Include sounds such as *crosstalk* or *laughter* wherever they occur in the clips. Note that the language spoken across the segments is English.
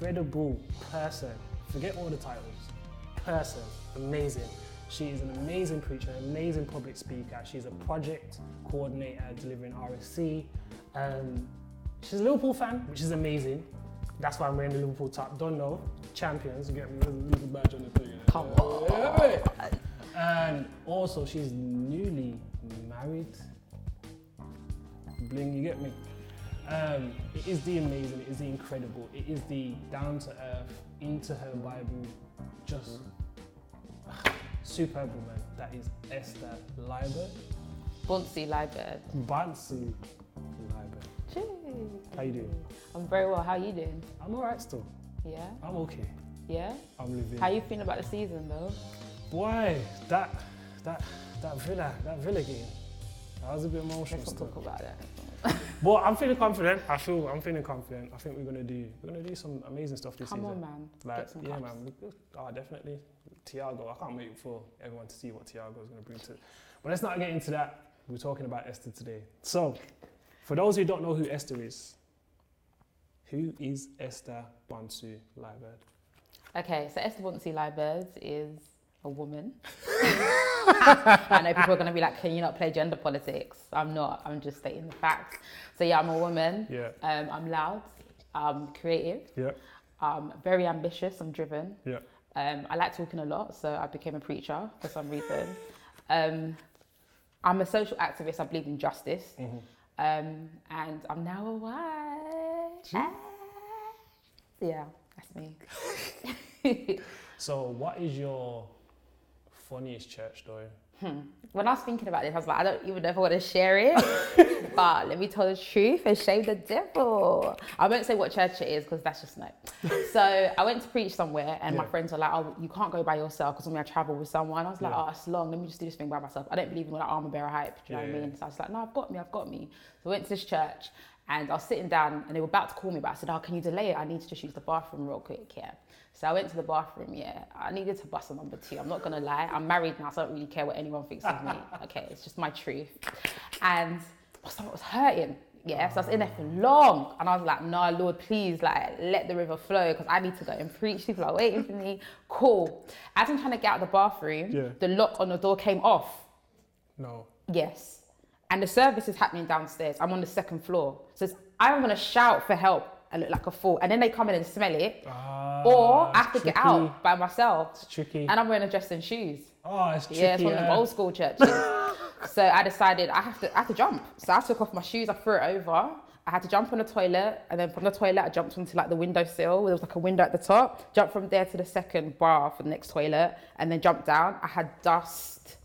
incredible person. Forget all the titles. Person, amazing. She is an amazing preacher, an amazing public speaker. She's a project coordinator delivering RSC. Um, she's a Liverpool fan, which is amazing. That's why I'm wearing the Liverpool top. Don't know. Champions. You get me? There's a little badge on the thing. Come on. And also, she's newly married. Bling, you get me? Um, it is the amazing, it is the incredible, it is the down to earth, into her Bible, just *sighs* superb woman. That is Esther Liebert. Bunsey Liebert. Bansu Liebert. How you doing? I'm very well. How you doing? I'm alright still. Yeah? I'm okay. Yeah? I'm living. How you feeling about the season though? Boy, that that that Villa, that Villa game. That was a bit emotional Let's talk about that. *laughs* But I'm feeling confident. I feel I'm feeling confident. I think we're gonna do we're gonna do some amazing stuff this Come season. on, man. Like Get some yeah, cups. man. Oh, definitely. Thiago. I can't wait for everyone to see what Thiago is gonna bring to. But let's not get into that. We're talking about Esther today. So, for those who don't know who Esther is, who is Esther Bansu Liebert? Okay, so Esther Bunsey Liebert is a woman. *laughs* *laughs* I know people are going to be like, can you not play gender politics? I'm not. I'm just stating the facts. So yeah, I'm a woman. Yeah. Um, I'm loud. I'm creative. Yeah. I'm very ambitious. I'm driven. Yeah. Um, I like talking a lot, so I became a preacher for some reason. Um, I'm a social activist. I believe in justice, Mm-hmm. um, and I'm now a wife. Ah. Yeah, that's me. *laughs* So, what is your funniest church story? Hmm. when I was thinking about this, I was like, I don't even know if I want to share it. *laughs* but let me tell the truth and shame the devil. I won't say what church it is because that's just no. *laughs* so I went to preach somewhere, and my friends were like, "Oh, you can't go by yourself because when I travel with someone." I was like, Yeah. "Oh, it's long. Let me just do this thing by myself." I don't believe in like armor bearer hype. Do you know Yeah, what I mean? So I was like, "No, I've got me. I've got me." So I went to this church. And I was sitting down and they were about to call me, but I said, Oh, can you delay it? I need to just use the bathroom real quick. Yeah. So I went to the bathroom. Yeah. I needed to bust a number two. I'm not going to lie. I'm married now, so I don't really care what anyone thinks of me. *laughs* Okay. It's just my truth. And my stomach was hurting. Yeah. So I was in there for long. And I was like, No, Lord, please, like, let the river flow because I need to go and preach. People are waiting for me. Cool. As I'm trying to get out of the bathroom, Yeah. the lock on the door came off. No. Yes. And the service is happening downstairs. I'm on the second floor. So I'm going to shout for help and look like a fool. And then they come in and smell it. Ah, or I have to it's get out by myself. It's tricky. And I'm wearing a dress and shoes. oh, it's tricky. Yeah, it's one of them yeah. old school churches. so I decided I have to I have to jump. So I took off my shoes, I threw it over. I had to jump on the toilet, and then from the toilet I jumped onto like the windowsill. There was like a window at the top. Jumped from there to the second bar for the next toilet, and then jumped down. I had dust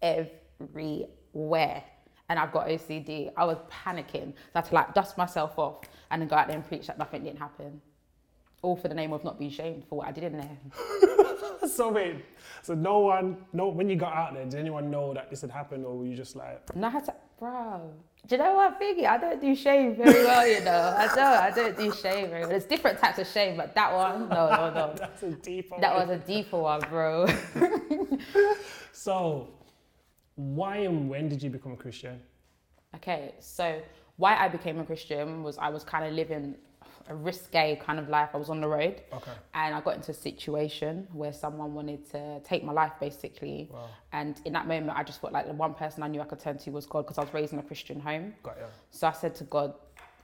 everywhere, and I've got OCD. I was panicking. So I had to like dust myself off, and then go out there and preach that nothing didn't happen. All for the name of not being shamed for what I did in there. *laughs* So wait, so no one, no, when you got out there, did anyone know that this had happened, or were you just like, And I had to, bro. Do you know what, Figgy? I don't do shame very well, you know. I don't. I don't do shame very well. There's different types of shame, but that one, no, no, no. *laughs* that's a deep one. That was a deeper one, bro. *laughs* So, why and when did you become a Christian? Okay, so why I became a Christian was I was kind of living a risque kind of life. I was on the road. Okay. And I got into a situation where someone wanted to take my life, basically. Wow. And in that moment, I just felt like the one person I knew I could turn to was God because I was raised in a Christian home. Got ya. So I said to God,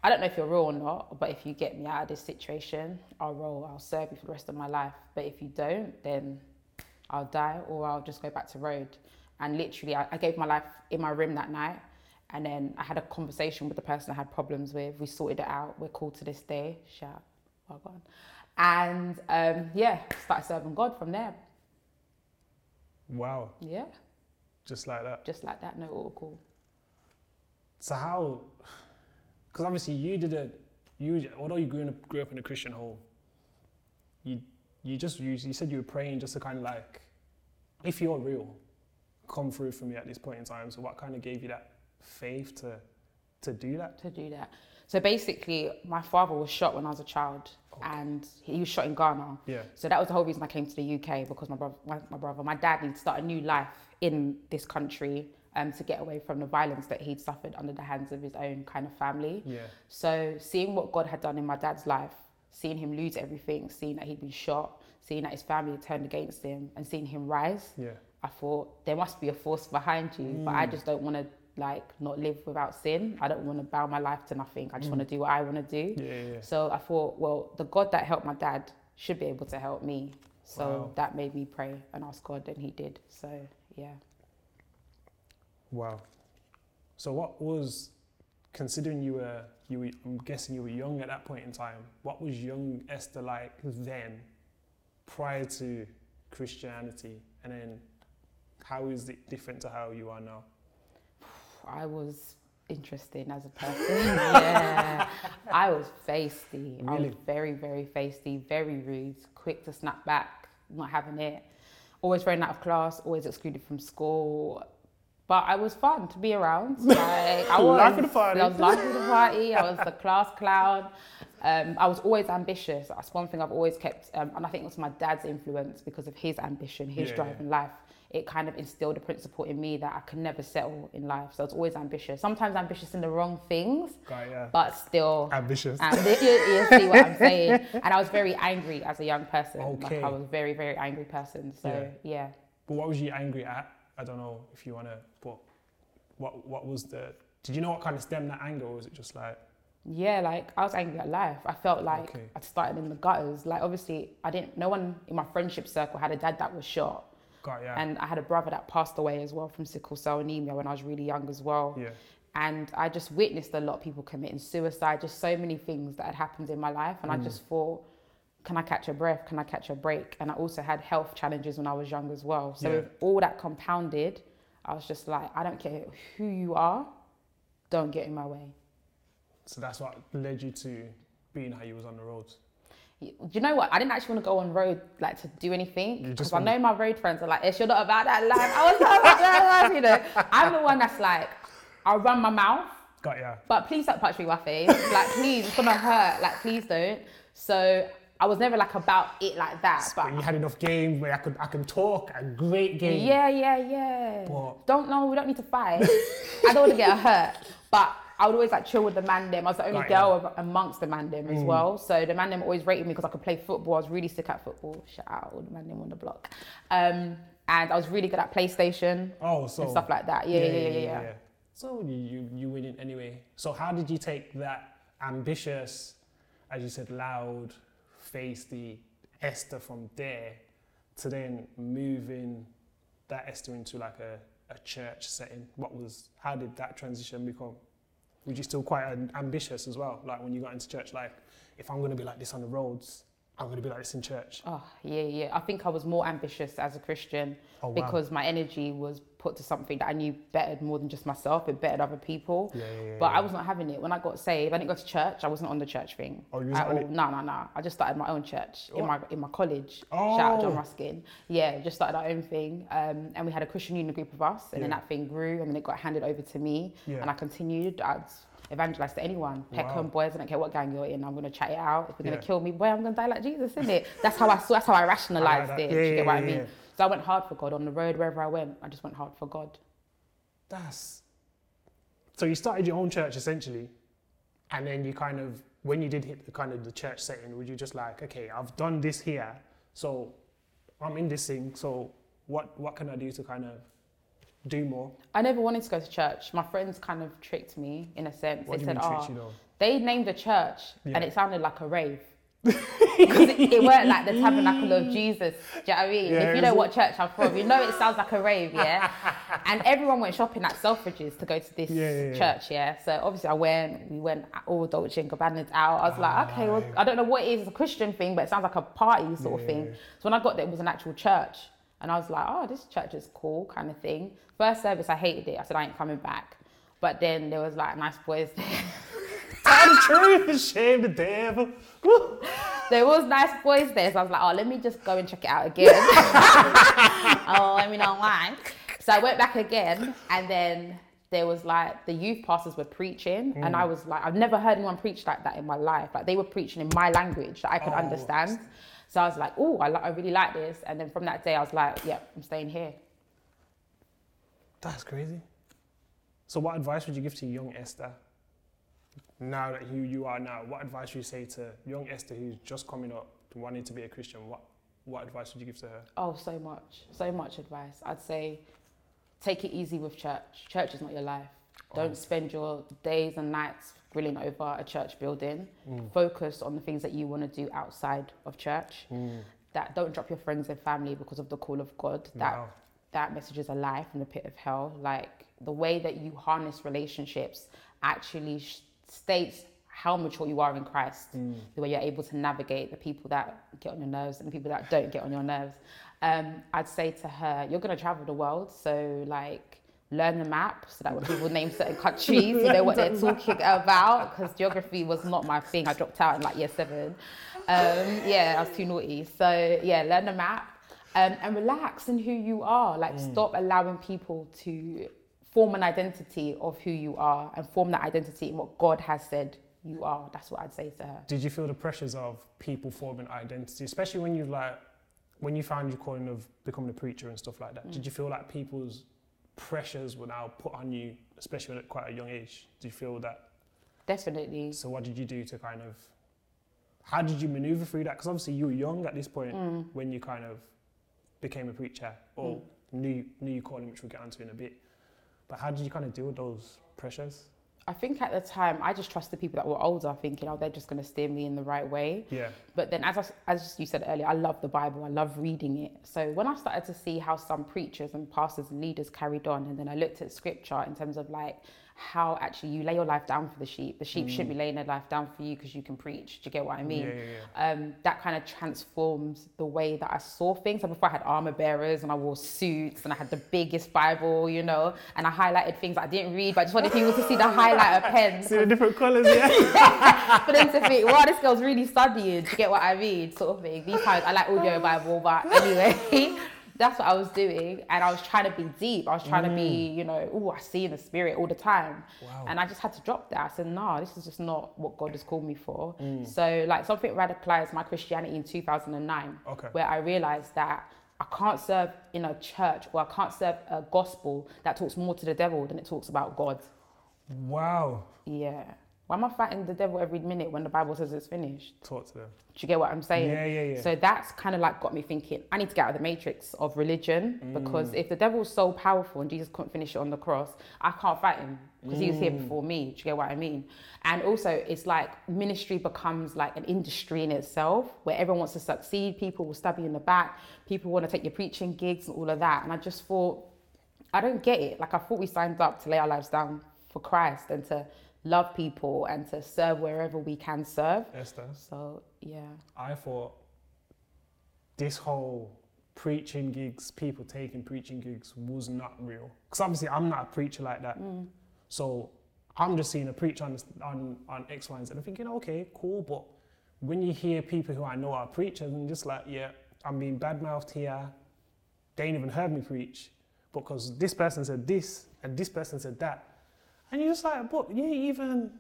I don't know if you're real or not, but if you get me out of this situation, I'll roll, I'll serve you for the rest of my life. But if you don't, then I'll die or I'll just go back to road. And literally, I, I gave my life in my room that night. And then I had a conversation with the person I had problems with. We sorted it out. We're cool to this day. Shout, well gone. And um, yeah, started serving God from there. Wow. Yeah, Just like that. just like that. No, all cool. So how? Because obviously you didn't. You although you grew, in a, grew up in a Christian home, you you just you, you said you were praying just to kind of like, if you're real, come through for me at this point in time. So what kind of gave you that faith to to do that? to do that. So basically, my father was shot when I was a child, and he was shot in Ghana. Yeah. So that was the whole reason I came to the UK because my brother, my, my brother, my dad needed to start a new life in this country um, to get away from the violence that he'd suffered under the hands of his own kind of family. Yeah. So seeing what God had done in my dad's life, seeing him lose everything, seeing that he'd been shot, seeing that his family had turned against him, and seeing him rise, Yeah. I thought there must be a force behind you, but I mm. just don't want to like not live without sin. I don't want to bow my life to nothing. I just want to mm. do what I want to do. Yeah, yeah, yeah. So I thought, well, the God that helped my dad should be able to help me. So Wow. that made me pray and ask God, and He did. So yeah. Wow. So what was considering you were you were I'm guessing you were young at that point in time. What was young Esther like then prior to Christianity and then how is it different to how you are now? *sighs* I was interesting as a person. *laughs* yeah. I was feisty. I was very, very feisty, very rude, quick to snap back, not having it. Always thrown out of class, always excluded from school. But I was fun to be around. *laughs* Like I was Life of the party. I was life of the party. I was the class clown. Um, I was always ambitious. That's one thing I've always kept, um, and I think it was my dad's influence because of his ambition, his Yeah, drive yeah. in life. It kind of instilled a principle in me that I could never settle in life. So I was always ambitious. Sometimes ambitious in the wrong things, Right, yeah. but still Ambitious. and you, you see what I'm saying. And I was very angry as a young person. Okay. Like I was a very, very angry person. So yeah. But what was you angry at? I don't know if you wanna but what what was the did you know what kind of stemmed that anger or was it just like Yeah, like I was angry at life. I felt like Okay. I'd started in the gutters. Like obviously I didn't no one in my friendship circle had a dad that was shot. God yeah. And I had a brother that passed away as well from sickle cell anemia when I was really young as well. yeah. And I just witnessed a lot of people committing suicide, just so many things that had happened in my life. And I mm. just thought, can I catch a breath? Can I catch a break? And I also had health challenges when I was young as well. So Yeah. with all that compounded, I was just like, I don't care who you are, don't get in my way. So that's what led you to being how you was on the roads. Do you know what? I didn't actually want to go on road like to do anything because I know my road friends are like, "Ish, you're not about that life." I was not about that life, you know. I'm the one that's like, I'll run my mouth, Got yeah. but please don't punch me in my face. Like, please, it's gonna hurt. Like, please don't. So I was never like about it like that. But But you had enough games where I could I can talk a great game. yeah, yeah, yeah. But- Don't know. We don't need to fight. *laughs* I don't want to get hurt, but. I would always like chill with the man them. I was the only Right, girl amongst the man them Mm. as well. So the man them always rated me because I could play football. I was really sick at football. Shout out all the man them on the block. Um, and I was really good at PlayStation Oh, so and stuff like that. Yeah, yeah, yeah, yeah. yeah. So you, you you win it anyway. So how did you take that ambitious, as you said, loud, feisty Esther from there to then moving that Esther into like a, a church setting? What was how did that transition become? Were you still quite ambitious as well? Like when you got into church, like if I'm gonna be like this on the roads, I'm gonna be like this in church. Oh, yeah, yeah. I think I was more ambitious as a Christian Oh, wow. because my energy was put to something that I knew bettered more than just myself. It bettered other people. Yeah, yeah, yeah, but I was not having it. When I got saved, I didn't go to church. I wasn't on the church thing. Oh, you all. No, no, no. I just started my own church in my in my college. Oh. Shout out John Oh. Ruskin. Yeah, just started our own thing. Um, and we had a Christian union group of us. And then that thing grew and then it got handed over to me. And I continued. I'd evangelize to anyone. Peckham Wow. boys, I don't care what gang you're in. I'm going to chat it out. If you're gonna kill me, boy, I'm going to die like Jesus, isn't it? That's how I saw, that's how I *laughs* rationalized that. it. Yeah, you yeah, get what I yeah, mean? I went hard for God on the road, wherever I went. I just went hard for God. That's so you started your own church essentially, and then you kind of when you did hit the kind of the church setting, would you just like, okay, I've done this here, so I'm in this thing, so what what can I do to kind of do more? I never wanted to go to church. My friends kind of tricked me in a sense. What they do you said, mean "Oh, you they named a church Yeah. and it sounded like a rave." Because it, it weren't like the tabernacle of Jesus. Do you know what I mean? Yeah, if you know what church I'm from, you know it sounds like a rave, yeah? *laughs* and everyone went shopping at Selfridges to go to this Yeah, yeah, church, yeah? So obviously I went, we went all Dolce and Gabbana's out. I was like, okay, well, Ah, I don't know what it is, it's a Christian thing, but it sounds like a party sort of thing. So when I got there, it was an actual church. And I was like, oh, this church is cool, kind of thing. First service, I hated it. I said, I ain't coming back. But then there was like nice boys there. *laughs* The truth, shame the devil. Woo. there was nice boys there. So I was like, oh, let me just go and check it out again. *laughs* oh, let me know why. So I went back again. And then there was like the youth pastors were preaching, and Mm. I was like, I've never heard anyone preach like that in my life. Like they were preaching in my language that I could Oh. understand. So I was like, oh, I, I really like this. And then from that day, I was like, yeah, I'm staying here. That's crazy. So, what advice would you give to young Esther? Now that who you are now, what advice would you say to young Esther who's just coming up, wanting to be a Christian? What what advice would you give to her? Oh, so much, so much advice. I'd say take it easy with church. Church is not your life. Don't oh. spend your days and nights grilling over a church building. Mm. Focus on the things that you want to do outside of church. Mm. That don't drop your friends and family because of the call of God. That Wow. that message is a lie from the pit of hell. Like the way that you harness relationships actually sh- states how mature you are in Christ. The way you're able to navigate the people that get on your nerves and the people that don't get on your nerves. Um, I'd say to her, you're going to travel the world, so like learn the map so that when people name certain countries, you know what they're talking about. Because geography was not my thing. I dropped out in like year seven. Um, yeah, I was too naughty. So yeah, learn the map um, and relax in who you are. Like, stop allowing people to form an identity of who you are and form that identity in what God has said you are. That's what I'd say to her. Did you feel the pressures of people forming identity, especially when you like when you found your calling of becoming a preacher and stuff like that? Did you feel like people's pressures were now put on you, especially at quite a young age? Do you feel that? Definitely. So what did you do to kind of? How did you maneuver through that? Because obviously you were young at this point Mm. when you kind of became a preacher or knew knew your calling, which we'll get onto in a bit. But how did you kind of deal with those pressures? I think at the time, I just trusted people that were older, thinking, oh, they're just going to steer me in the right way. Yeah. But then, as, I, as you said earlier, I love the Bible. I love reading it. So when I started to see how some preachers and pastors and leaders carried on, and then I looked at scripture in terms of like how actually you lay your life down for the sheep. The sheep shouldn't be laying their life down for you because you can preach. Do you get what I mean? Yeah, yeah, Um, that kind of transforms the way that I saw things. So before I had armor bearers and I wore suits and I had the biggest Bible, you know, and I highlighted things I didn't read, but I just wanted people to see the highlighter *laughs* pen See the different colours, yeah. *laughs* for them to think, wow, this girl's really studying. Do you get what I mean? Sort of thing. These times I like audio Bible, but anyway, *laughs* that's what I was doing. And I was trying to be deep. I was trying to be, mm. you know, oh, I see in the spirit all the time. Wow. And I just had to drop that. I said, no, this is just not what God has called me for. Mm. So, like, something radicalized my Christianity in 2009, Okay. where I realized that. I can't serve in a church or I can't serve a gospel that talks more to the devil than it talks about God. wow. Yeah. Why am I fighting the devil every minute when the Bible says it's finished? Talk to them. Do you get what I'm saying? Yeah, yeah, yeah. So that's kind of like got me thinking, I need to get out of the matrix of religion Mm. because if the devil's so powerful and Jesus couldn't finish it on the cross, I can't fight him because he was here Mm. before me. Do you get what I mean? And also, it's like ministry becomes like an industry in itself where everyone wants to succeed. People will stab you in the back. People want to take your preaching gigs and all of that. And I just thought, I don't get it. Like I thought we signed up to lay our lives down for Christ and to love people and to serve wherever we can serve. Esther, So yeah. I thought this whole preaching gigs, people taking preaching gigs was not real. Because obviously I'm not a preacher like that. Mm. So I'm just seeing a preacher on, on, on X, Y, and Z. I'm thinking, okay, cool. But when you hear people who I know are preachers and just like, yeah, I'm being badmouthed here, they ain't even heard me preach because this person said this and this person said that. And you're just like, but you ain't even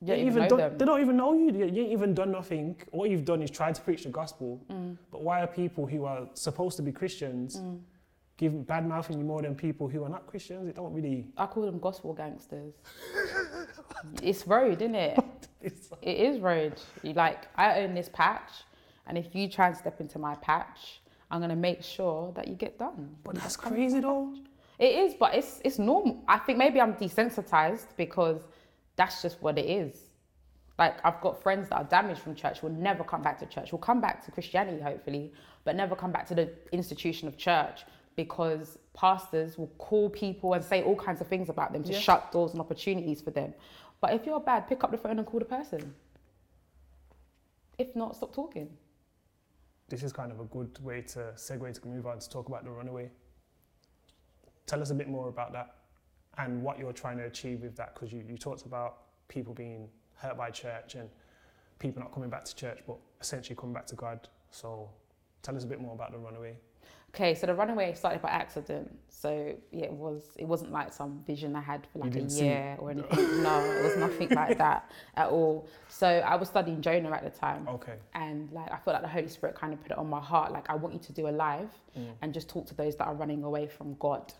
You they don't even done. They don't even know you. You ain't even done nothing. All you've done is try to preach the gospel. Mm. But why are people who are supposed to be Christians giving bad mouthing you more than people who are not Christians? It don't really. I call them gospel gangsters. *laughs* it's rude, isn't it? *laughs* It is road. You like I own this patch, and if you try and step into my patch, I'm gonna make sure that you get done. but that's crazy though. It is, but it's it's normal. I think maybe I'm desensitized because that's just what it is. Like I've got friends that are damaged from church will never come back to church. Will come back to Christianity hopefully, but never come back to the institution of church because pastors will call people and say all kinds of things about them to shut doors and opportunities for them. But if you're bad, pick up the phone and call the person. If not, stop talking. This is kind of a good way to segue to move on to talk about the runaway. Tell us a bit more about that and what you're trying to achieve with that because you, you talked about people being hurt by church and people not coming back to church but essentially coming back to God. So tell us a bit more about the runaway. Okay, so the runaway started by accident. So yeah, it was it wasn't like some vision I had for like a year or anything. no, it was nothing like *laughs* that at all. So I was studying Jonah at the time. Okay. and like I felt like the Holy Spirit kind of put it on my heart. Like I want you to do a live mm. and just talk to those that are running away from God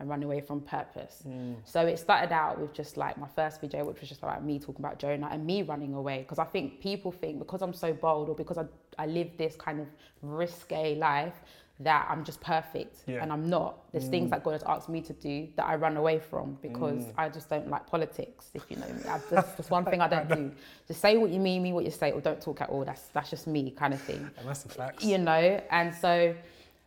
and running away from purpose. Mm. So it started out with just like my first video, which was just about me talking about Jonah and me running away. Because I think people think because I'm so bold or because I, I live this kind of risque life that I'm just perfect Yeah. and I'm not. There's things mm. that God has asked me to do that I run away from because mm. I just don't like politics. If you know me, I, that's, just one thing I don't do. *laughs* Just say what you mean, mean what you say, or don't talk at all. That's that's just me kind of thing And that's the facts. you know and so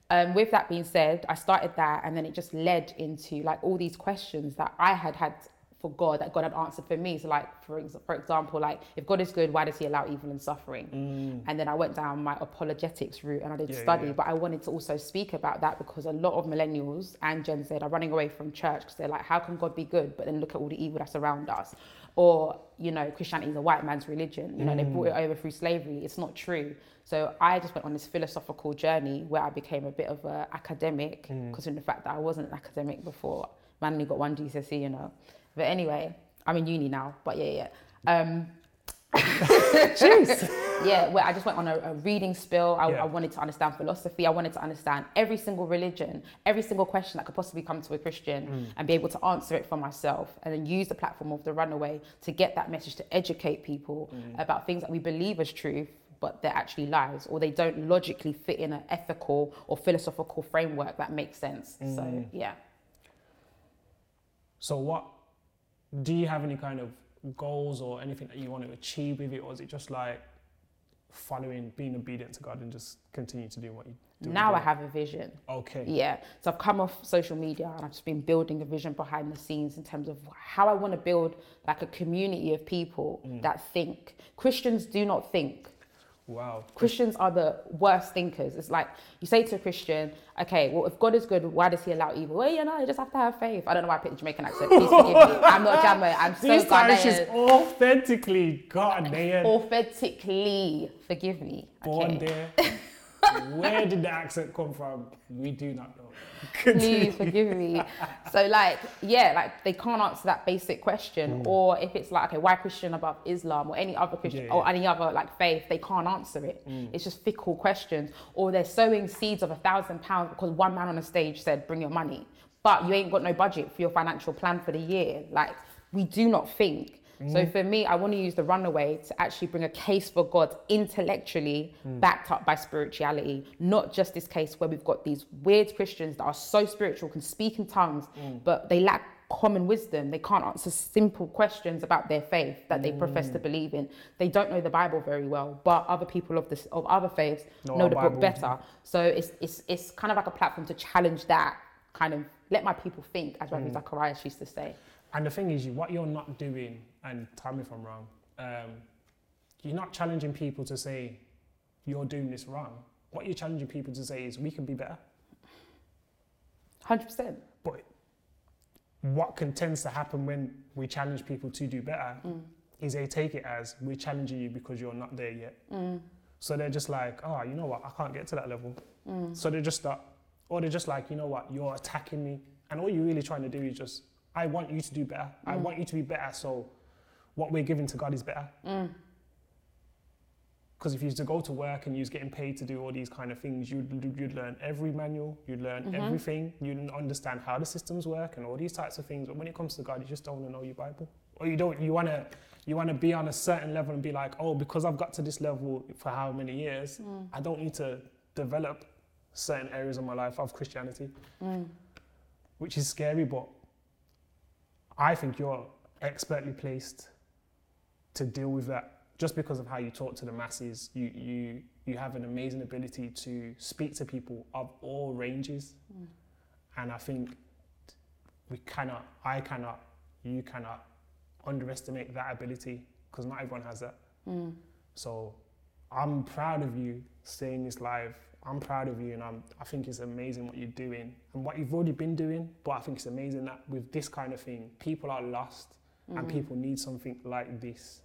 um, with that being said i started that and then it just led into like all these questions that i had had for god that god had answered for me. So like for, ex- for example like if god is good why does he allow evil and suffering? And then i went down my apologetics route and i did Mm. Yeah, study yeah. but i wanted to also speak about that because a lot of millennials and gen z are running away from church because they're like how can god be good? But then look at all the evil that's around us. Or you know christianity is a white man's religion. You know they brought it over through slavery. It's not true so i just went on this philosophical journey where i became a bit of an academic because in the fact that i wasn't an academic before man only got one gcse you know but anyway i'm in uni now but yeah yeah um *laughs* *laughs* yeah, where I just went on a, a reading spill. I, Yeah. I wanted to understand philosophy. I wanted to understand every single religion, every single question that could possibly come to a Christian, Mm. and be able to answer it for myself. And then use the platform of the Runaway to get that message to educate people Mm. about things that we believe as truth, but they're actually lies, or they don't logically fit in an ethical or philosophical framework that makes sense. Mm. So yeah. So what do you have any kind of goals or anything that you want to achieve with it, or is it just like following, being obedient to God and just continue to do what you do? Now I have a vision. Okay. Yeah. So I've come off social media and I've just been building a vision behind the scenes in terms of how I want to build like a community of people that think. Christians do not think. Wow. Christians are the worst thinkers. It's like you say to a Christian, okay, well, if God is good, why does he allow evil? Well, you know, you just have to have faith. I don't know why I picked the Jamaican accent. Please forgive me. *laughs* I'm not Jamaican. I'm so These Ghanaian. authentically Ghanaian, Authentically, forgive me. born Okay. there. *laughs* Where did the accent come from? We do not know. please forgive me. So like, yeah, like they can't answer that basic question. Hmm. Or if it's like, okay, why Christian above Islam or any other Christian Yeah, or any other like faith, they can't answer it. Hmm. It's just fickle questions. Or they're sowing seeds of a thousand pounds because one man on a stage said, bring your money. But you ain't got no budget for your financial plan for the year. Like, we do not think. So mm-hmm. for me, I want to use the runaway to actually bring a case for God intellectually mm. backed up by spirituality, not just this case where we've got these weird Christians that are so spiritual, can speak in tongues, mm. but they lack common wisdom. They can't answer simple questions about their faith that they profess to mm. believe in. They don't know the Bible very well, but other people of this of other faiths Know know the Bible. book better. So it's it's it's kind of like a platform to challenge that kind of let my people think, as Ravi Zacharias used to say. And the thing is, you what you're not doing, and tell me if I'm wrong, um, you're not challenging people to say you're doing this wrong. What you're challenging people to say is we can be better. Hundred percent. But what can tends to happen when we challenge people to do better mm. is they take it as we're challenging you because you're not there yet. Mm. So they're just like, oh, you know what, I can't get to that level. Mm. So they just start, or they're just like, you know what, you're attacking me. And all you're really trying to do is just, I want you to do better. I mm. want you to be better. So what we're giving to God is better. Mm. Because if you used to go to work and you was getting paid to do all these kind of things, you'd, you'd learn every manual, you'd learn mm-hmm. everything, you'd understand how the systems work and all these types of things. But when it comes to God, you just don't want to know your Bible, or you don't. You want to, you want to be on a certain level and be like, oh, because I've got to this level for how many years, mm. I don't need to develop certain areas of my life of Christianity, which is scary. But I think you're expertly placed to deal with that just because of how you talk to the masses. You you you have an amazing ability to speak to people of all ranges. Mm. And i think we cannot i cannot you cannot underestimate that ability because not everyone has that. Mm. So i'm proud of you saying this live i'm proud of you and I'm, i think it's amazing what you're doing and what you've already been doing but i think it's amazing that with this kind of thing people are lost and people need something like this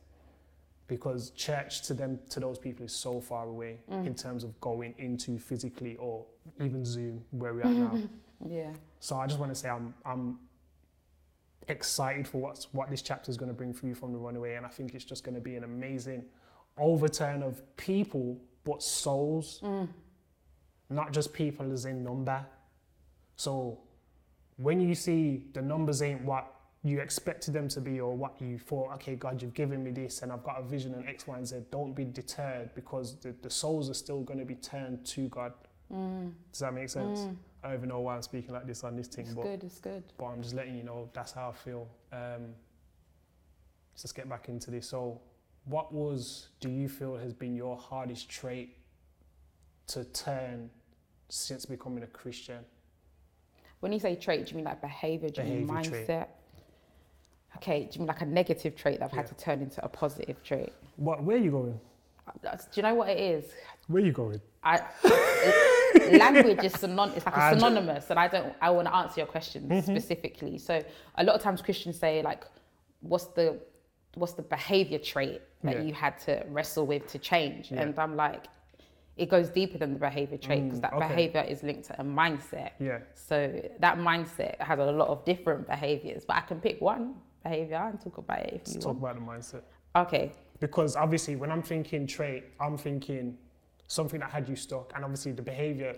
because church to them to those people is so far away Mm. in terms of going into physically or even Zoom where we're now. *laughs* Yeah. So I just want to say I'm I'm excited for what's what this chapter is going to bring for you from the runaway, and I think it's just going to be an amazing overturn of people, but souls, Mm. Not just people as in number. So when you see the numbers ain't what you expected them to be or what you thought, okay, God, you've given me this and I've got a vision and X, Y, and Z, don't be deterred because the, the souls are still going to be turned to God. Mm. Does that make sense? Mm. I don't even know why I'm speaking like this on this thing, It's but, good. It's good. but I'm just letting you know that's how I feel. Um, let's just get back into this. So, what was, do you feel, has been your hardest trait to turn since becoming a Christian? When you say trait, do you mean like behavior? Do you mean mindset? trait. Okay. Do you mean like a negative trait that I've had to turn into a positive trait? What? Where are you going? Do you know what it is? Where are you going? I language is synon- it's like a *laughs* synonymous, and I don't. I want to answer your question Mm-hmm. specifically. So a lot of times Christians say like, "What's the what's the behavior trait that Yeah. you had to wrestle with to change?" Yeah. And I'm like, it goes deeper than the behavior trait because Mm, that okay. behavior is linked to a mindset. Yeah. So that mindset has a lot of different behaviors, but I can pick one behavior and talk about it if Let's you talk want. about the mindset. Okay. Because obviously, when I'm thinking trait, I'm thinking something that had you stuck, and obviously the behavior.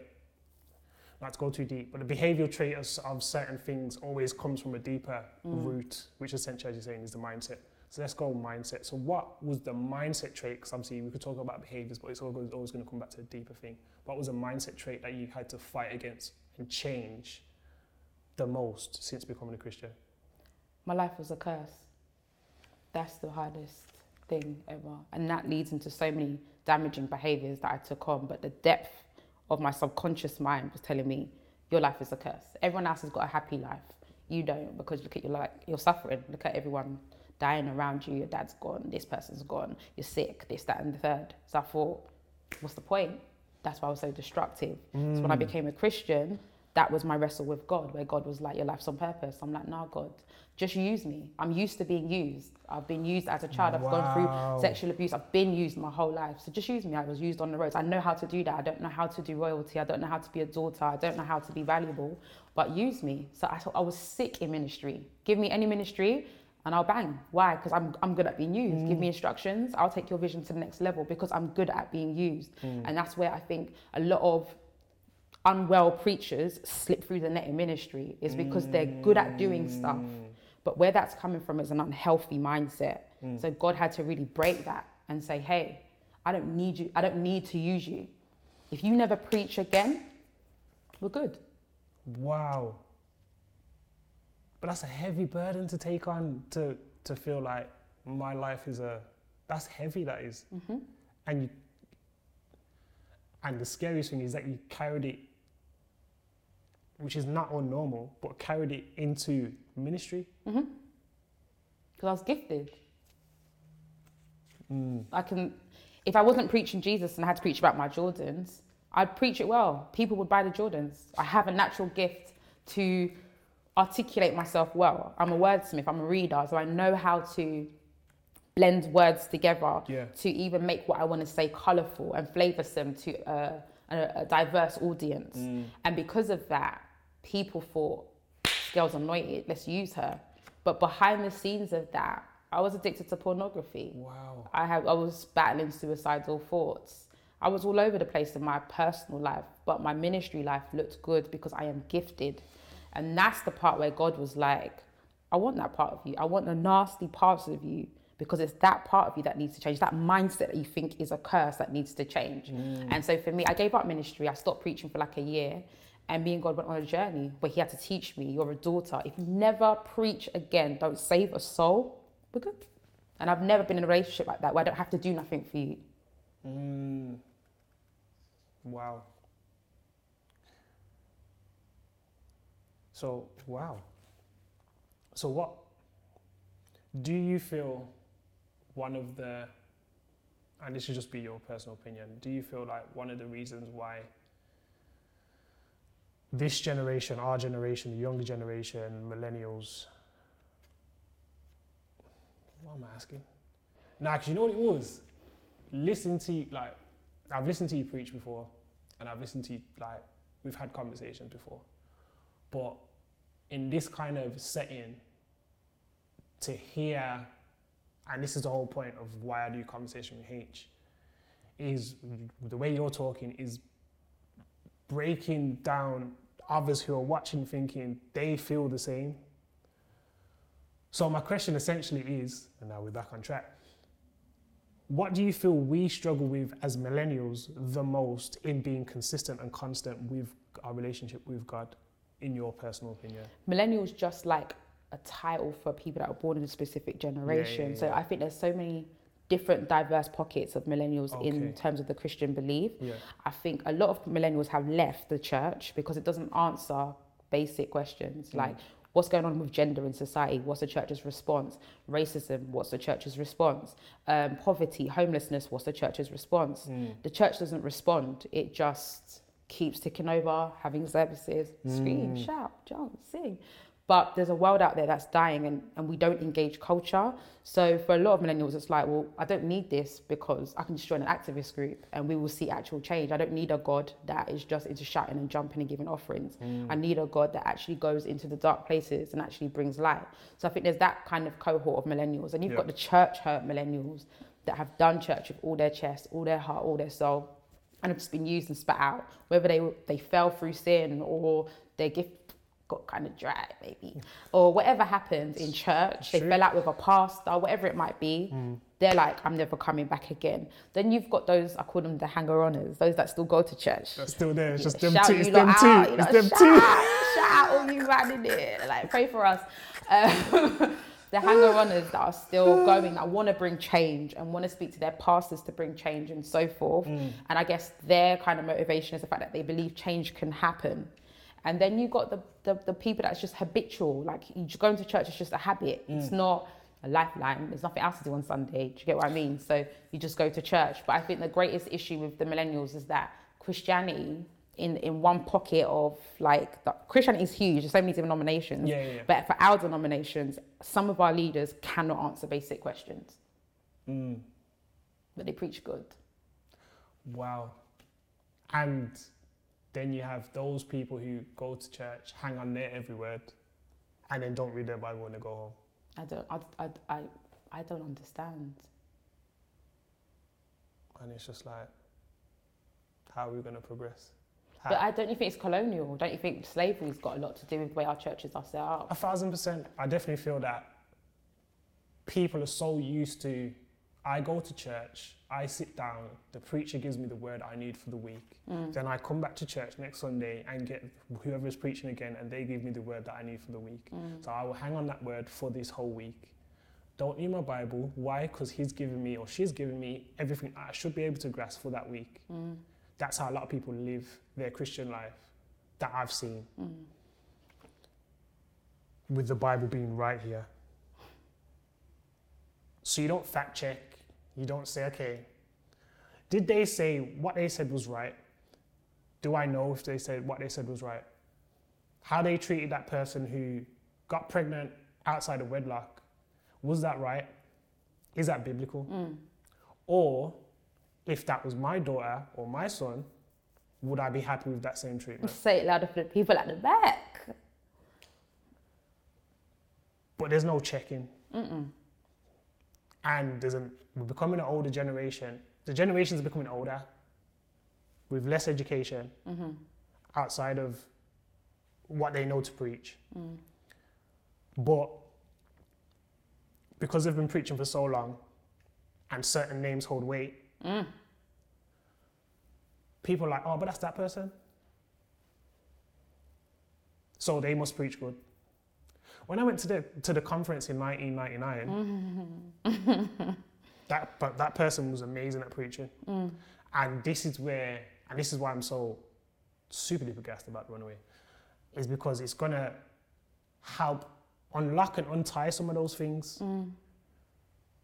Not to go too deep, but the behavioral trait of, of certain things always comes from a deeper root, which essentially, as you're saying, is the mindset. So let's go mindset. So what was the mindset trait? Because obviously we could talk about behaviors, but it's always, always going to come back to a deeper thing. What was a mindset trait that you had to fight against and change the most since becoming a Christian? My life was a curse. That's the hardest thing ever. And that leads into so many damaging behaviors that I took on. But the depth of my subconscious mind was telling me, your life is a curse. Everyone else has got a happy life. You don't because look at your life, you're suffering. Look at everyone dying around you. Your dad's gone, this person's gone, you're sick, this, that, and the third. So I thought, what's the point? That's why I was so destructive. So when I mm. became a Christian, that was my wrestle with God, where God was like, Your life's on purpose. I'm like, Nah, God, just use me. I'm used to being used. I've been used as a child. I've gone through sexual abuse. I've been used my whole life. So just use me. I was used on the roads. I know how to do that. I don't know how to do royalty. I don't know how to be a daughter. I don't know how to be valuable, but use me. So I thought I was sick in ministry. Give me any ministry and I'll bang. Why? Because I'm, I'm good at being used. Give me mm. instructions. I'll take your vision to the next level because I'm good at being used. Mm. And that's where I think a lot of unwell preachers slip through the net in ministry is because they're good at doing stuff. Mm. But where that's coming from is an unhealthy mindset. So God had to really break that and say, hey, I don't need you. I don't need to use you. If you never preach again, we're good. Wow. But that's a heavy burden to take on to to feel like my life is a that's heavy that is. Mm-hmm. And you and the scariest thing is that you carried it which is not all normal but carried it into ministry. Mm-hmm. Because I was gifted. Mm. I can, if I wasn't preaching Jesus and I had to preach about my Jordans, I'd preach it well. People would buy the Jordans. I have a natural gift to articulate myself well. I'm a wordsmith, I'm a reader, so I know how to blend words together Yeah. to even make what I want to say colourful and flavoursome to a, a, a diverse audience. Mm. And because of that, people thought, girl's anointed, let's use her. But behind the scenes of that, I was addicted to pornography. Wow. I had I was battling suicidal thoughts. I was all over the place in my personal life, but my ministry life looked good because I am gifted. And that's the part where God was like, I want that part of you. I want the nasty parts of you because it's that part of you that needs to change. That mindset that you think is a curse that needs to change. And so for me, I gave up ministry. I stopped preaching for like a year. And me and God went on a journey where He had to teach me, you're a daughter. If you never preach again, don't save a soul, we're good. And I've never been in a relationship like that where I don't have to do nothing for you. Mm. Wow. So, wow. So, what do you feel one of the, and this should just be your personal opinion, do you feel like one of the reasons why this generation, our generation, the younger generation, millennials, what am I asking? Nah, because you know what it was? Listen to you, like, I've listened to you preach before, and I've listened to you, like, we've had conversations before. But in this kind of setting, to hear, and this is the whole point of why I do conversation with H, is the way you're talking is breaking down others who are watching thinking they feel the same. So my question essentially is, and now we're back on track. What do you feel we struggle with as millennials the most in being consistent and constant with our relationship with God, in your personal opinion? millennials just like a title for people that were born in a specific generation. yeah, So yeah. I think there's so many different diverse pockets of millennials Okay. in terms of the Christian belief. Yeah. I think a lot of millennials have left the church because it doesn't answer basic questions Mm. like what's going on with gender in society, what's the church's response, racism, what's the church's response, um, poverty, homelessness, what's the church's response. Mm. The church doesn't respond, it just keeps ticking over, having services, scream, Mm. shout, jump, sing. But there's a world out there that's dying and, and we don't engage culture. So for a lot of millennials, it's like, well, I don't need this because I can just join an activist group and we will see actual change. I don't need a God that is just into shouting and jumping and giving offerings. Mm. I need a God that actually goes into the dark places and actually brings light. So I think there's that kind of cohort of millennials. And you've Yeah. got the church hurt millennials that have done church with all their chest, all their heart, all their soul and have just been used and spat out, whether they they fell through sin or their gift got kind of dry, maybe, or whatever happened in church, they fell out with a pastor, whatever it might be. They're like, I'm never coming back again. Then you've got those, I call them the hanger-oners, those that still go to church. That's still there. It's just them shout two. It's them two. It's know, them shout, two. Shout out all you man in there. Like, pray for us. Um, *laughs* the hanger runners that are still *gasps* going, that want to bring change and want to speak to their pastors to bring change and so forth. Mm. And I guess their kind of motivation is the fact that they believe change can happen. And then you've got the, the, the people that's just habitual, like you just going to church is just a habit. It's not a lifeline. There's nothing else to do on Sunday. Do you get what I mean? So you just go to church. But I think the greatest issue with the millennials is that Christianity in, in one pocket of like the, Christianity is huge. There's so many denominations. Yeah, yeah, yeah. But for our denominations, some of our leaders cannot answer basic questions. Mm. But they preach good. Wow. And then you have those people who go to church, hang on their every word, and then don't read their Bible when they go home. I don't I, I, I, I don't understand. And it's just like, how are we going to progress? But I don't you think it's colonial? Don't you think slavery's got a lot to do with the way our churches are set up? A thousand percent. I definitely feel that people are so used to. I go to church, I sit down, the preacher gives me the word I need for the week. Mm. Then I come back to church next Sunday and get whoever is preaching again, and they give me the word that I need for the week. Mm. So I will hang on that word for this whole week. Don't need my Bible. Why? Because he's given me or she's given me everything I should be able to grasp for that week. Mm. That's how a lot of people live their Christian life that I've seen. Mm. With the Bible being right here. So you don't fact check. You don't say, okay, did they say what they said was right? Do I know if they said what they said was right? How they treated that person who got pregnant outside of wedlock, was that right? Is that biblical? Mm. Or if that was my daughter or my son, would I be happy with that same treatment? Say it louder for the people at the back. But there's no checking. And there's a, we're becoming an older generation. The generations are becoming older with less education mm-hmm. outside of what they know to preach. Mm. But because they've been preaching for so long and certain names hold weight, Mm. people are like, oh, but that's that person. So they must preach good. When I went to the to the conference in 1999, *laughs* that but that person was amazing at preaching, mm. and this is where and this is why I'm so super duper gassed about Runaway, is because it's gonna help unlock and untie some of those things, mm.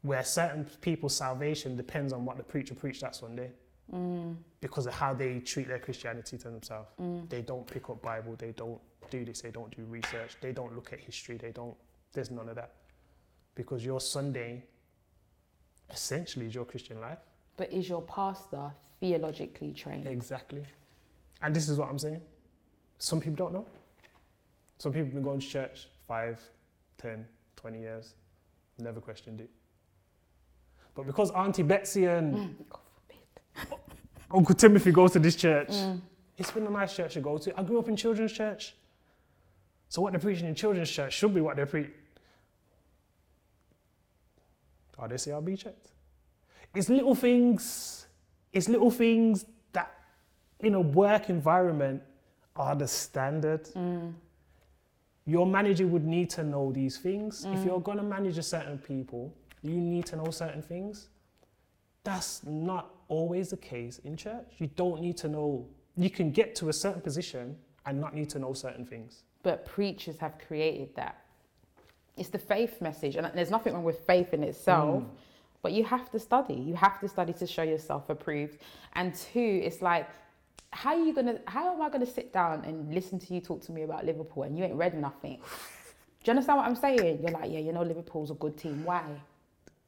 Where certain people's salvation depends on what the preacher preached that Sunday. Mm. Because of how they treat their Christianity to themselves. Mm. They don't pick up Bible, they don't do this, they don't do research, they don't look at history, they don't, there's none of that. Because your Sunday essentially is your Christian life. But is your pastor theologically trained? Exactly. And this is what I'm saying. Some people don't know. Some people have been going to church 5, 10, 20 years, never questioned it. But because Auntie Betsy and Mm. *laughs* Uncle Timothy go to this church, Mm. it's been a nice church to go to. I grew up in children's church. So what they're preaching in children's church should be what they preach. Are they CRB checked? It's little things, it's little things that in a work environment are the standard. Your manager would need to know these things. If you're gonna manage a certain people, you need to know certain things. That's not always the case in church. You don't need to know, you can get to a certain position and not need to know certain things. But preachers have created that. It's the faith message, and there's nothing wrong with faith in itself. Mm. But you have to study. You have to study to show yourself approved. And two, it's like, how are you gonna? How am I gonna sit down and listen to you talk to me about Liverpool and you ain't read nothing? Do you understand what I'm saying? You're like, yeah, you know Liverpool's a good team. Why?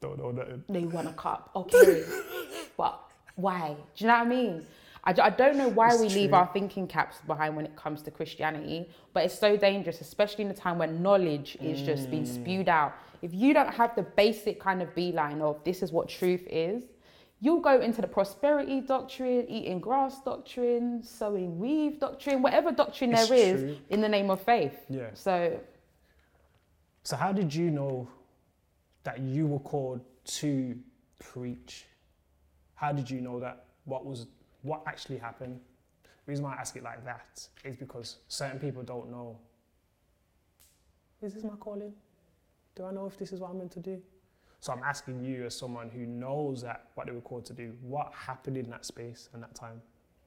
Don't know nothing. Won a cup. Okay, *laughs* but why? Do you know what I mean? I don't know why It's we leave our thinking caps behind when it comes to Christianity, but it's so dangerous, especially in a time when knowledge is just being Mm. spewed out. If you don't have the basic kind of beeline of this is what truth is, you'll go into the prosperity doctrine, eating grass doctrine, sowing weave doctrine, whatever doctrine It's there is true. in the name of faith. Yeah. So So how did you know that you were called to preach? How did you know that? What was what actually happened? The reason why I ask it like that is because certain people don't know. Is this my calling? Do I know if this is what I'm meant to do? So I'm asking you as someone who knows that what they were called to do, what happened in that space and that time?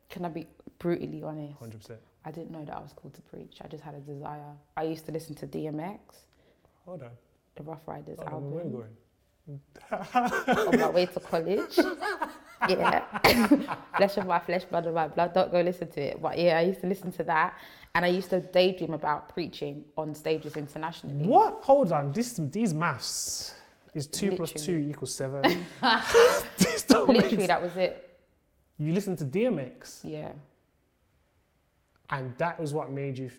can I be brutally honest? 100%. I didn't know that I was called to preach. I just had a desire. I used to listen to DMX, Hold on. The Ruff Ryders oh, Hold on, where are album, going? *laughs* on my way to college. *laughs* yeah, *laughs* flesh of my flesh, blood of my blood. Don't go listen to it. But yeah, I used to listen to that, and I used to daydream about preaching on stages internationally. What? Hold on. This these maths is two plus two equals seven. This don't make Literally, that was it. You listened to DMX, Yeah, and that was what made you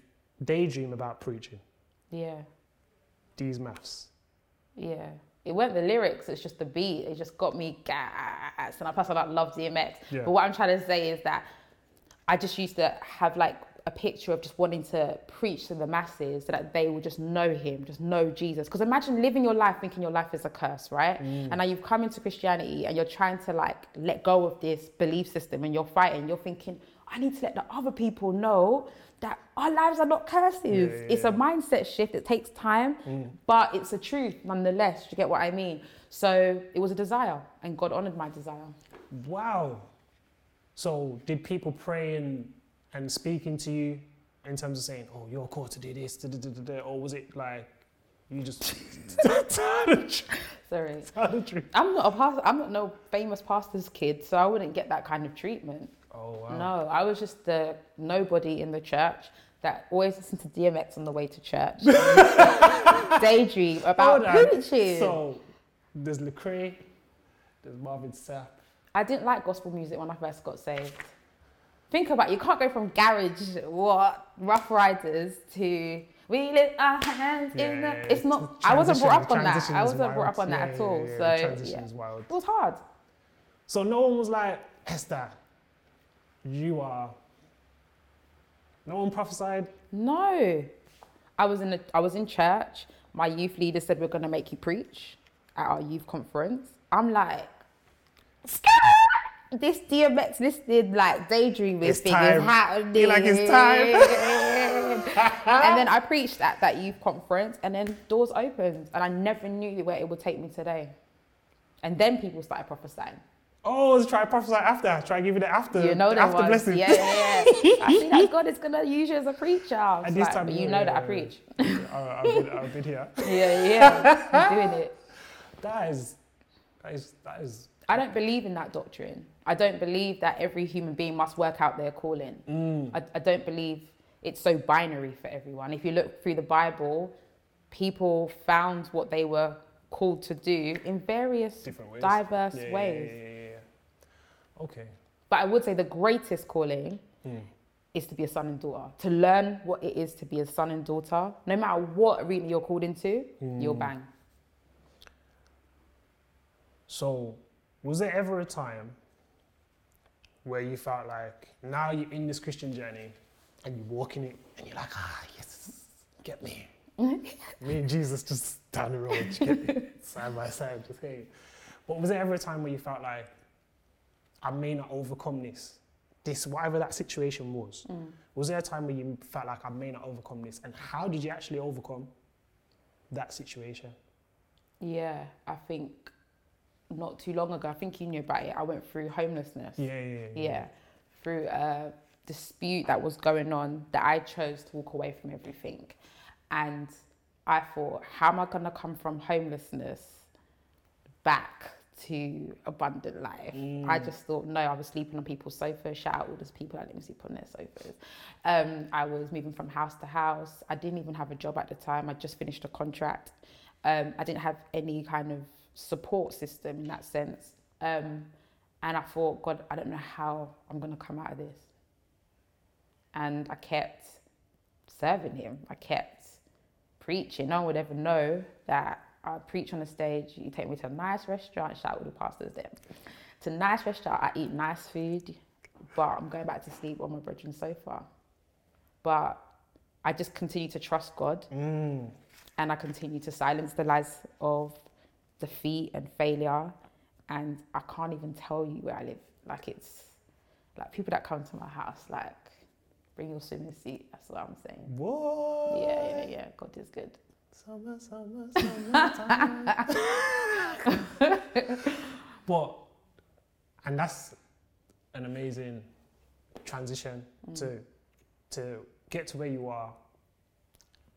daydream about preaching. yeah, These maths. yeah. It weren't the lyrics; it's just the beat. It just got me gas, and I plus I like love DMX. Yeah. But what I'm trying to say is that I just used to have like a picture of just wanting to preach to the masses so that they will just know him, just know Jesus. Because imagine living your life thinking your life is a curse, right? Mm. And now you've come into Christianity and you're trying to like let go of this belief system and you're fighting. You're thinking, I need to let the other people know that our lives are not curses. Yeah, yeah, it's a mindset shift. It takes time, mm. but it's a truth nonetheless. Do you get what I mean? So it was a desire, and God honored my desire. Wow. So did people pray and and speaking to you in terms of saying, "Oh, you're called to do this," da, da, da, or was it like you just *laughs* tell the truth? Sorry. Tell the truth. I'm not a pastor. I'm not no famous pastor's kid, so I wouldn't get that kind of treatment. Oh wow. No, I was just the nobody in the church that always listened to DMX on the way to church. *laughs* *laughs* Daydream about preaching. So there's Lecrae, there's Marvin Sapp. I didn't like gospel music when I first got saved. Think about it, you can't go from garage, what, Ruff Ryders to we lift our hands in Yeah, the. yeah, It's not. I wasn't brought up on that. I wasn't brought up on that Yeah, at all. yeah, yeah, the So yeah, wild. it was hard. So no one was like, Esther, you are. No one prophesied. No, I was in a, I was in church. My youth leader said we're gonna make you preach at our youth conference. I'm like, this DMX listed like daydreaming It's thing time. is happening. You're like, "It's time. *laughs* and then I preached at that youth conference, and then doors opened, and I never knew where it would take me today. And then people started prophesying. Oh, let's try to prophesy after. Try to give you the after. You know the after ones. blessing. Yeah, yeah, yeah. *laughs* I see that God is gonna use you as a preacher. Was At this time, but yeah, you know yeah, that I preach. *laughs* I- I've been, I've been here. Yeah, yeah, I'm doing it. *laughs* That is, that is, that is. I don't believe in that doctrine. I don't believe that every human being must work out their calling. Mm. I, I don't believe it's so binary for everyone. If you look through the Bible, people found what they were called to do in various Different ways. diverse Yeah, ways. Yeah, yeah. Okay. But I would say the greatest calling Mm. is to be a son and daughter. To learn what it is to be a son and daughter, no matter what arena you're called into, you'll Mm. bang. So, was there ever a time where you felt like now you're in this Christian journey and you're walking it and you're like, ah, yes, get me. *laughs* me and Jesus just down the road, just get me *laughs* side by side, just hey. But was there ever a time where you felt like, I may not overcome this, this whatever that situation was? Mm. Was there a time where you felt like I may not overcome this, and how did you actually overcome that situation? Yeah, I think not too long ago, I think you knew about it. I went through homelessness. Yeah, yeah, yeah. yeah, through a dispute that was going on that I chose to walk away from everything. And I thought, how am I going to come from homelessness back to abundant life? I just thought, no, I was sleeping on people's sofas. Shout out all those people that let me sleep on their sofas. Um, I was moving from house to house. I didn't even have a job at the time. I just finished a contract. Um, I didn't have any kind of support system in that sense. Um, and I thought, God, I don't know how I'm going to come out of this. And I kept serving Him. I kept preaching. No one would ever know that I preach on the stage. You take me to a nice restaurant, shout out all the pastors there. To a nice restaurant, I eat nice food, but I'm going back to sleep on my bedroom sofa. But I just continue to trust God Mm. and I continue to silence the lies of defeat and failure. And I can't even tell you where I live. Like it's like people that come to my house, like bring your swimming suit. That's what I'm saying. What? Yeah, yeah, yeah. God is good. Summer, summer, summertime. but, *laughs* and that's an amazing transition mm. to to get to where you are.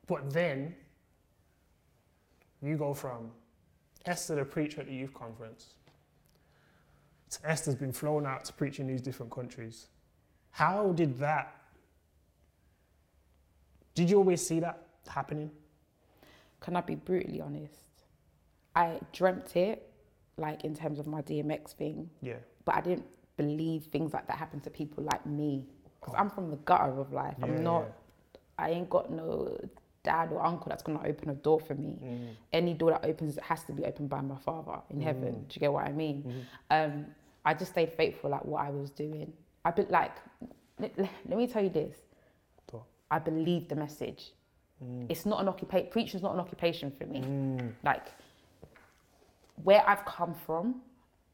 But then you go from Esther, the preacher at the youth conference, to Esther's been flown out to preach in these different countries. How did that? Did you always see that happening? Can I be brutally honest? I dreamt it, like in terms of my DMX thing, Yeah. but I didn't believe things like that happen to people like me. Because I'm from the gutter of life. Yeah, I'm not, I ain't got no dad or uncle that's gonna open a door for me. Mm. Any door that opens has to be opened by my father in heaven. Do you get what I mean? Um, I just stayed faithful at what I was doing. I be like, let, let me tell you this. Talk. I believe the message. Mm. It's not an occupation. Preaching's not an occupation for me. Mm. Like where I've come from,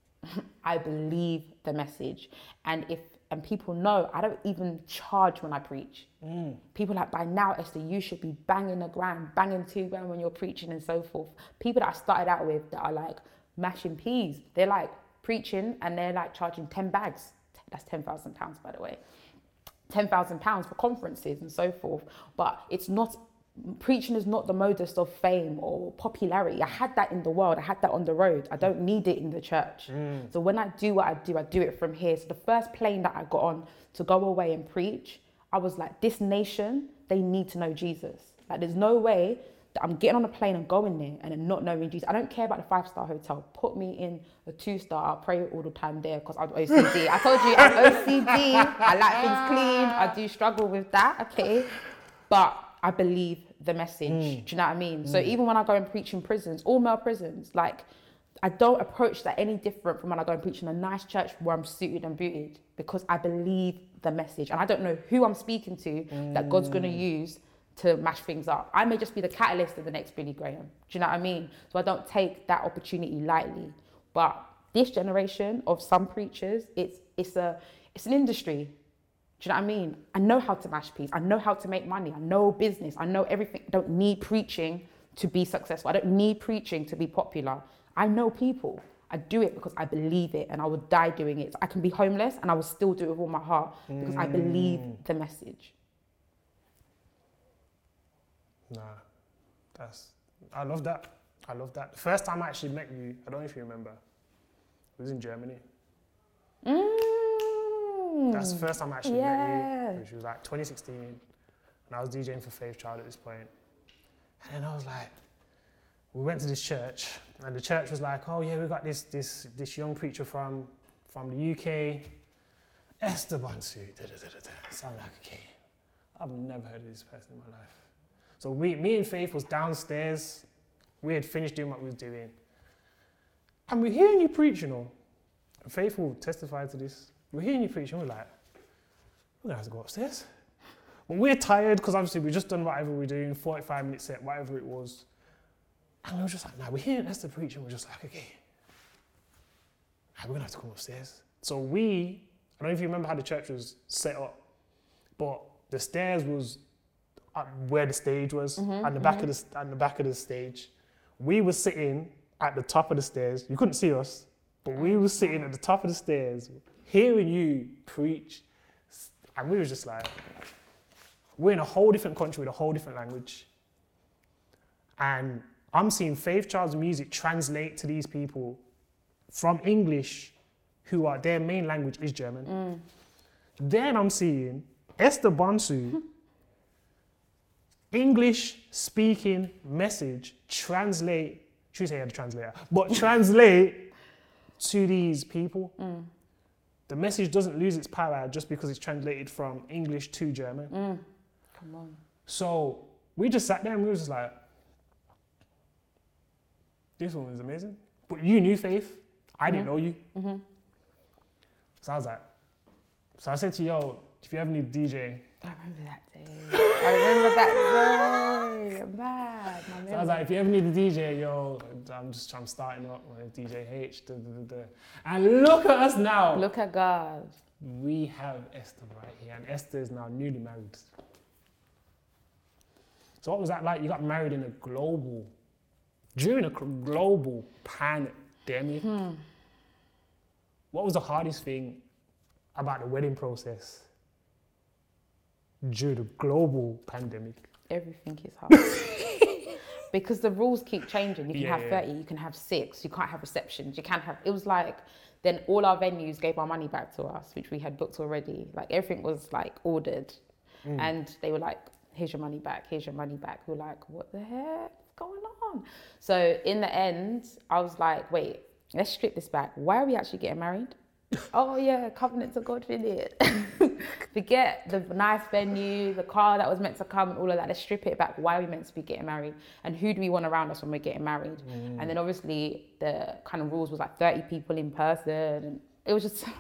*laughs* I believe the message, and if and people know I don't even charge when I preach. Mm. People like by now, Esther, you should be banging a grand, banging two grand when you're preaching and so forth. People that I started out with that are like mashing peas, they're like preaching and they're like charging ten bags. That's ten thousand pounds, by the way. ten thousand pounds for conferences and so forth. But it's not preaching is not the modus of fame or popularity. I had that in the world. I had that on the road. I don't need it in the church. Mm. So when I do what I do, I do it from here. So the first plane that I got on to go away and preach, I was like, this nation, they need to know Jesus. Like there's no way that I'm getting on a plane and going there and then not knowing Jesus. I don't care about the five star hotel. Put me in a two star. I'll pray all the time there because I'm OCD. *laughs* I told you I'm OCD. I like things clean. I do struggle with that. Okay, but I believe the message. Mm. Do you know what I mean? So mm. even when I go and preach in prisons, all male prisons, like I don't approach that any different from when I go and preach in a nice church where I'm suited and booted because I believe the message and I don't know who I'm speaking to that God's going to mm. use to mash things up. I may just be the catalyst of the next Billy Graham. Do you know what I mean? So I don't take that opportunity lightly. But this generation of some preachers, it's it's a it's an industry. Do you know what I mean? I know how to mash peas. I know how to make money. I know business. I know everything. I don't need preaching to be successful. I don't need preaching to be popular. I know people. I do it because I believe it and I would die doing it. I can be homeless and I will still do it with all my heart because I believe the message. Nah, that's. I love that. I love that. The first time I actually met you, I don't know if you remember, it was in Germany. Mm. That's the first time I actually yeah. met you, which was like 2016. And I was DJing for Faith Child at this point. And then I was like, we went to this church, and the church was like, "Oh yeah, we got this this this young preacher from from the UK, Esther Bonsu." Da, da, da, da, da. So I'm like, okay, I've never heard of this person in my life. So we, me and Faith was downstairs. We had finished doing what we was doing, and we're hearing you preach. You know, And Faith will testify to this. We're hearing you preach, and we're like, we're gonna have to go upstairs. But we're tired because obviously we've just done whatever we're doing, 45 minute set, whatever it was. And we were just like, nah, we're hearing Esther preach, and we're just like, okay, we're gonna have to come upstairs. So we, I don't know if you remember how the church was set up, but the stairs was at where the stage was, mm-hmm, at the back of mm-hmm. the at the back of the stage. We were sitting at the top of the stairs. You couldn't see us, but we mm. were sitting at the top of the stairs, hearing you preach, and we were just like, we're in a whole different country with a whole different language. And I'm seeing Faith Child's music translate to these people from English, who are their main language is German. Mm. Then I'm seeing Esther Bonsu, *laughs* English speaking message translate, say I had a translator, but translate to these people. Mm. The message doesn't lose its power just because it's translated from English to German. Mm. Come on. So we just sat there and we was just like, this one is amazing. But you knew Faith. I didn't mm-hmm. know you. Mm-hmm. So I was like, so I said to you, yo, if you ever need DJ, I remember that day. I remember that day. Mad. My so I was like, if you ever need a DJ, yo, I'm just I'm starting up with DJ H. Da, da, da. And look at us now. Look at God. We have Esther right here, and Esther is now newly married. So what was that like? You got married in a global, during a global pandemic. Hmm. What was the hardest thing about the wedding process during to global pandemic? Everything is hard. *laughs* because the rules keep changing. You can Yeah, have yeah. 30, you can have six, you can't have receptions, you can't have. It was like, then all our venues gave our money back to us, which we had booked already. Like everything was like ordered. Mm. And they were like, here's your money back, here's your money back. We're like, what the heck? What's going on? So in the end, I was like, wait, let's strip this back. Why are we actually getting married? Oh yeah, covenants of God it. *laughs* Forget the nice venue, the car that was meant to come, and all of that. Let's strip it back. Why are we meant to be getting married? And who do we want around us when we're getting married? Mm. And then obviously the kind of rules was like 30 people in person, and it was just. *laughs*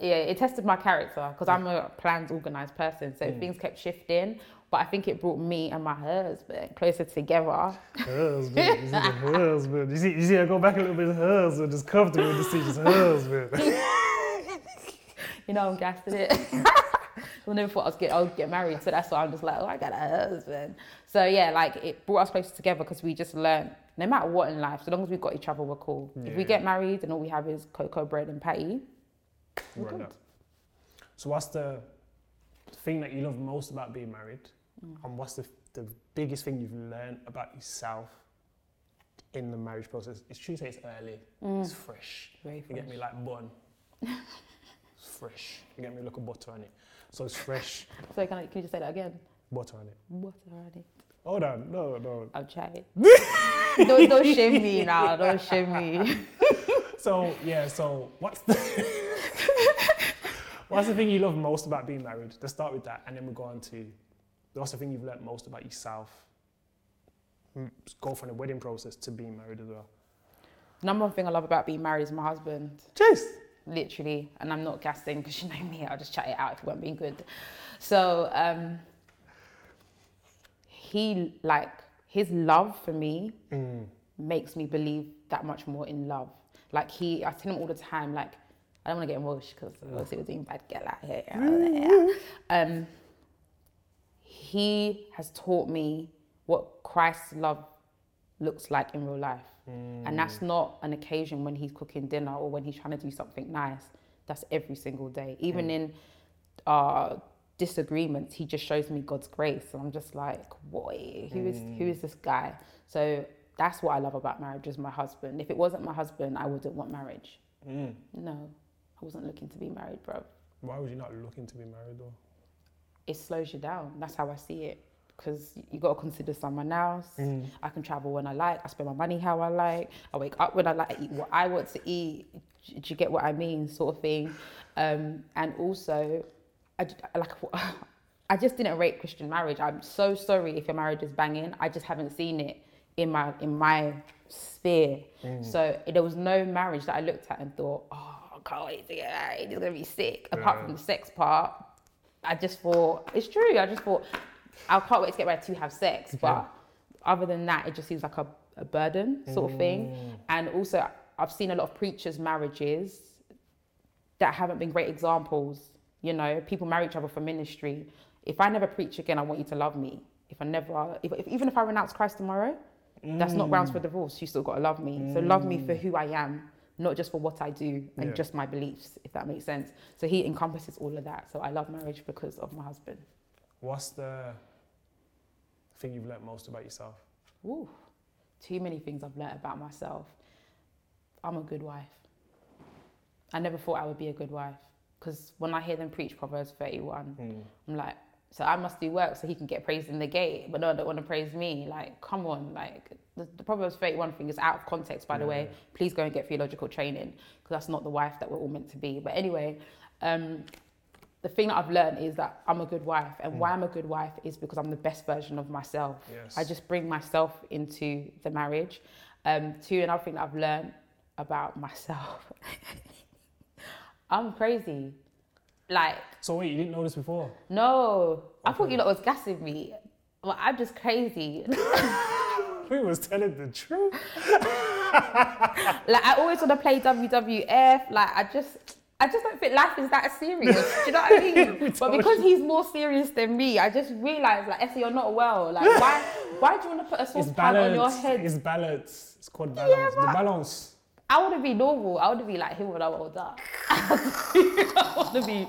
yeah, it tested my character because I'm a plans organized person. So mm. things kept shifting, but I think it brought me and my husband closer together. Husband, *laughs* you see husband. You see, you see, I go back a little bit. Husband, just comfortable with the seat. Just husband. *laughs* You know, I'm gassed it. *laughs* I never thought I was get I would get married, so that's why I'm just like, oh, I got a husband. So yeah, like it brought us closer together because we just learned no matter what in life, so long as we've got each other, we're cool. If we get married and all we have is cocoa bread and patty, we're Run good. So what's the thing that you love most about being married? Mm. And what's the, the biggest thing you've learned about yourself in the marriage process? It's true to say it's early. Mm. It's fresh. Very You get me like bun. *laughs* it's fresh. You get me a butter on it. So it's fresh So can, I, can you just say that again? butter on it. Butter on it. Hold on, no, no. I'll try it. *laughs* don't, don't shame me now. Don't shame me. *laughs* So yeah, so what's the what's the thing you love most about being married? Let's start with that, and then we'll go on to what's the thing you've learned most about yourself. Mm, Go from the wedding process to being married as well. Number one thing I love about being married is my husband. Cheers. literally, and I'm not gassing because you know me, I'll just chat it out if it weren't being good. So um, he like his love for me makes me believe that much more in love. Like he, I tell him all the time, like I don't want to get emotional because obviously we're doing bad girl out here. Um, he has taught me what Christ's love looks like in real life. And that's hmm. not an occasion when he's cooking dinner or when he's trying to do something nice. That's every single day. Even hmm. in our disagreements, he just shows me God's grace. And I'm just like, boy, who is who hmm. is this guy? So that's what I love about marriage is my husband. If it wasn't my husband, I wouldn't want marriage. No, I wasn't looking to be married, bro. Why was you not looking to be married though? It slows you down. That's how I see it. because you got to consider someone else. I can travel when I like. I spend my money how I like. I wake up when I like. I eat what I want to eat. Do you get what I mean, sort of thing? Um, and also, I like. *laughs* I just didn't rate Christian marriage. I'm so sorry if your marriage is banging. I just haven't seen it in my in my sphere. So there was no marriage that I looked at and thought, oh, I can't wait to get married. It's gonna be sick. Apart from the sex part, I just thought it's true. I just thought I can't wait to get married to have sex. But other than that, it just seems like a, a burden sort of thing. Mm. And also, I've seen a lot of preachers' marriages that haven't been great examples. You know, people marry each other for ministry. If I never preach again, I want you to love me. If I never, if, if, even if I renounce Christ tomorrow, that's not grounds for mm. divorce. You still got to love me. So love me for mm. who I am, not just for what I do and Yeah. just my beliefs, if that makes sense. So he encompasses all of that. So I love marriage because of my husband. What's the thing you've learnt most about yourself? Ooh, too many things I've learnt about myself. I'm a good wife. I never thought I would be a good wife because when I hear them preach Proverbs 31, hmm. I'm like, so I must do work so he can get praised in the gate, but no, they don't want to praise me. Like, come on, like the, the Proverbs 31 thing is out of context, by the way. Please go and get theological training because that's not the wife that we're all meant to be. But anyway, um, the thing that I've learned is that I'm a good wife, and why I'm a good wife is because I'm the best version of myself. Yes. I just bring myself into the marriage. Um, two, another thing that I've learned about *laughs* myself, I'm crazy. Like, So wait, you didn't know this before? no, I thought you lot was gassing me. Well, I'm just crazy. *laughs* We was telling the truth. *laughs* like I always want to play WWF. Like I just, I just don't think life is that serious. Do you know what I *laughs* mean? but because he's more serious than me, I just realised like, Essie, you're not well. Like why, why do you want to put a saucepan on your head? It's balance. It's called balance. the but- balance. I want to be normal. I want to be like him when I'm older. *laughs* I want to be.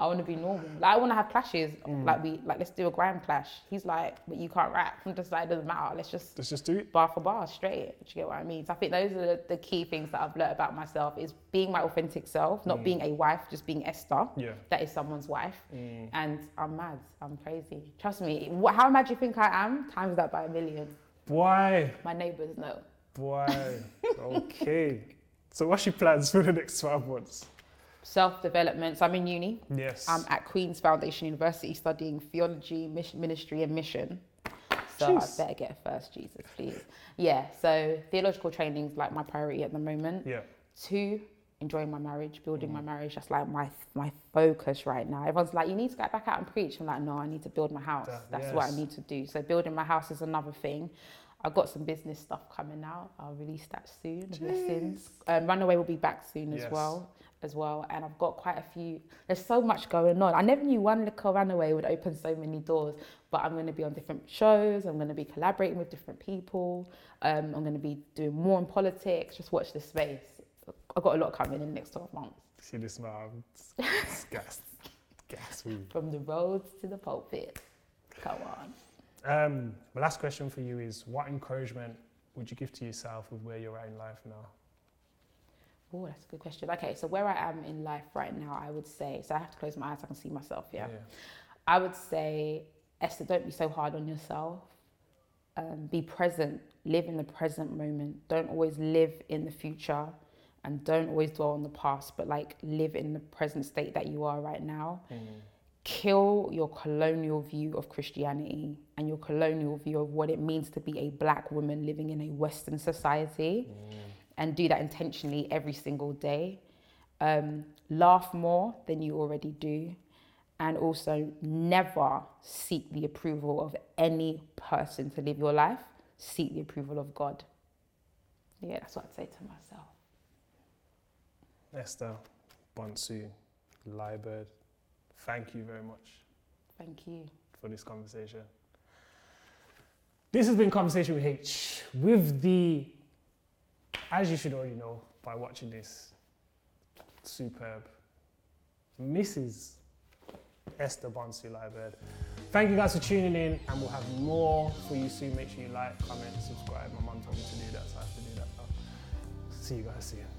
I want to be normal. Like I want to have clashes. Mm. Like we like let's do a grand clash. He's like, but you can't rap. I'm just like, it doesn't matter. Let's just Let's just do it. bar for bar straight. Do you get what I mean? So I think those are the, the key things that I've learned about myself is being my authentic self, not being a wife, just being Esther. Yeah. That is someone's wife. And I'm mad. I'm crazy. Trust me. How mad do you think I am? Times that by a million. Why? My neighbours know. Why? *laughs* okay. So what's your plans for the next 12 months? Self development. So I'm in uni. Yes. I'm at Queen's Foundation University studying theology, mission, ministry, and mission. So Jeez. I better get first, Jesus, please. Yeah, so theological training is like my priority at the moment. yeah. Two, enjoying my marriage, building Mm. my marriage. That's like my my focus right now. Everyone's like, you need to get back out and preach. I'm like, no, I need to build my house. That- That's what I need to do. So building my house is another thing. I've got some business stuff coming out. I'll release that soon. Blessings. Um, Runaway will be back soon as well. As well, and I've got quite a few. There's so much going on. I never knew one little runaway would open so many doors. But I'm going to be on different shows. I'm going to be collaborating with different people. Um, I'm going to be doing more in politics. Just watch this space. I've got a lot coming in the next 12 months. See this man, It's, *laughs* it's gas. Gas. From the roads to the pulpit. Come on. Um, my last question for you is what encouragement would you give to yourself with where you're at in life now? Oh, that's a good question. Okay, so where I am in life right now, I would say, so I have to close my eyes so I can see myself, yeah. I would say, Esther, don't be so hard on yourself. Um, be present. Live in the present moment. Don't always live in the future and don't always dwell on the past, but like live in the present state that you are right now. Kill your colonial view of Christianity and your colonial view of what it means to be a black woman living in a Western society and do that intentionally every single day. Um, laugh more than you already do. And also, never seek the approval of any person to live your life. Seek the approval of God. Yeah, that's what I'd say to myself. Esther, Bonsu, Liebird, thank you very much Thank you. for this conversation. This has been Conversation with H with the, as you should already know by watching this, superb Mrs. Esther Bonsu Liebird. Thank you guys for tuning in, and we'll have more for you soon. Make sure you like, comment, subscribe. My mum told me to do that, so I have to do that now. See you guys soon.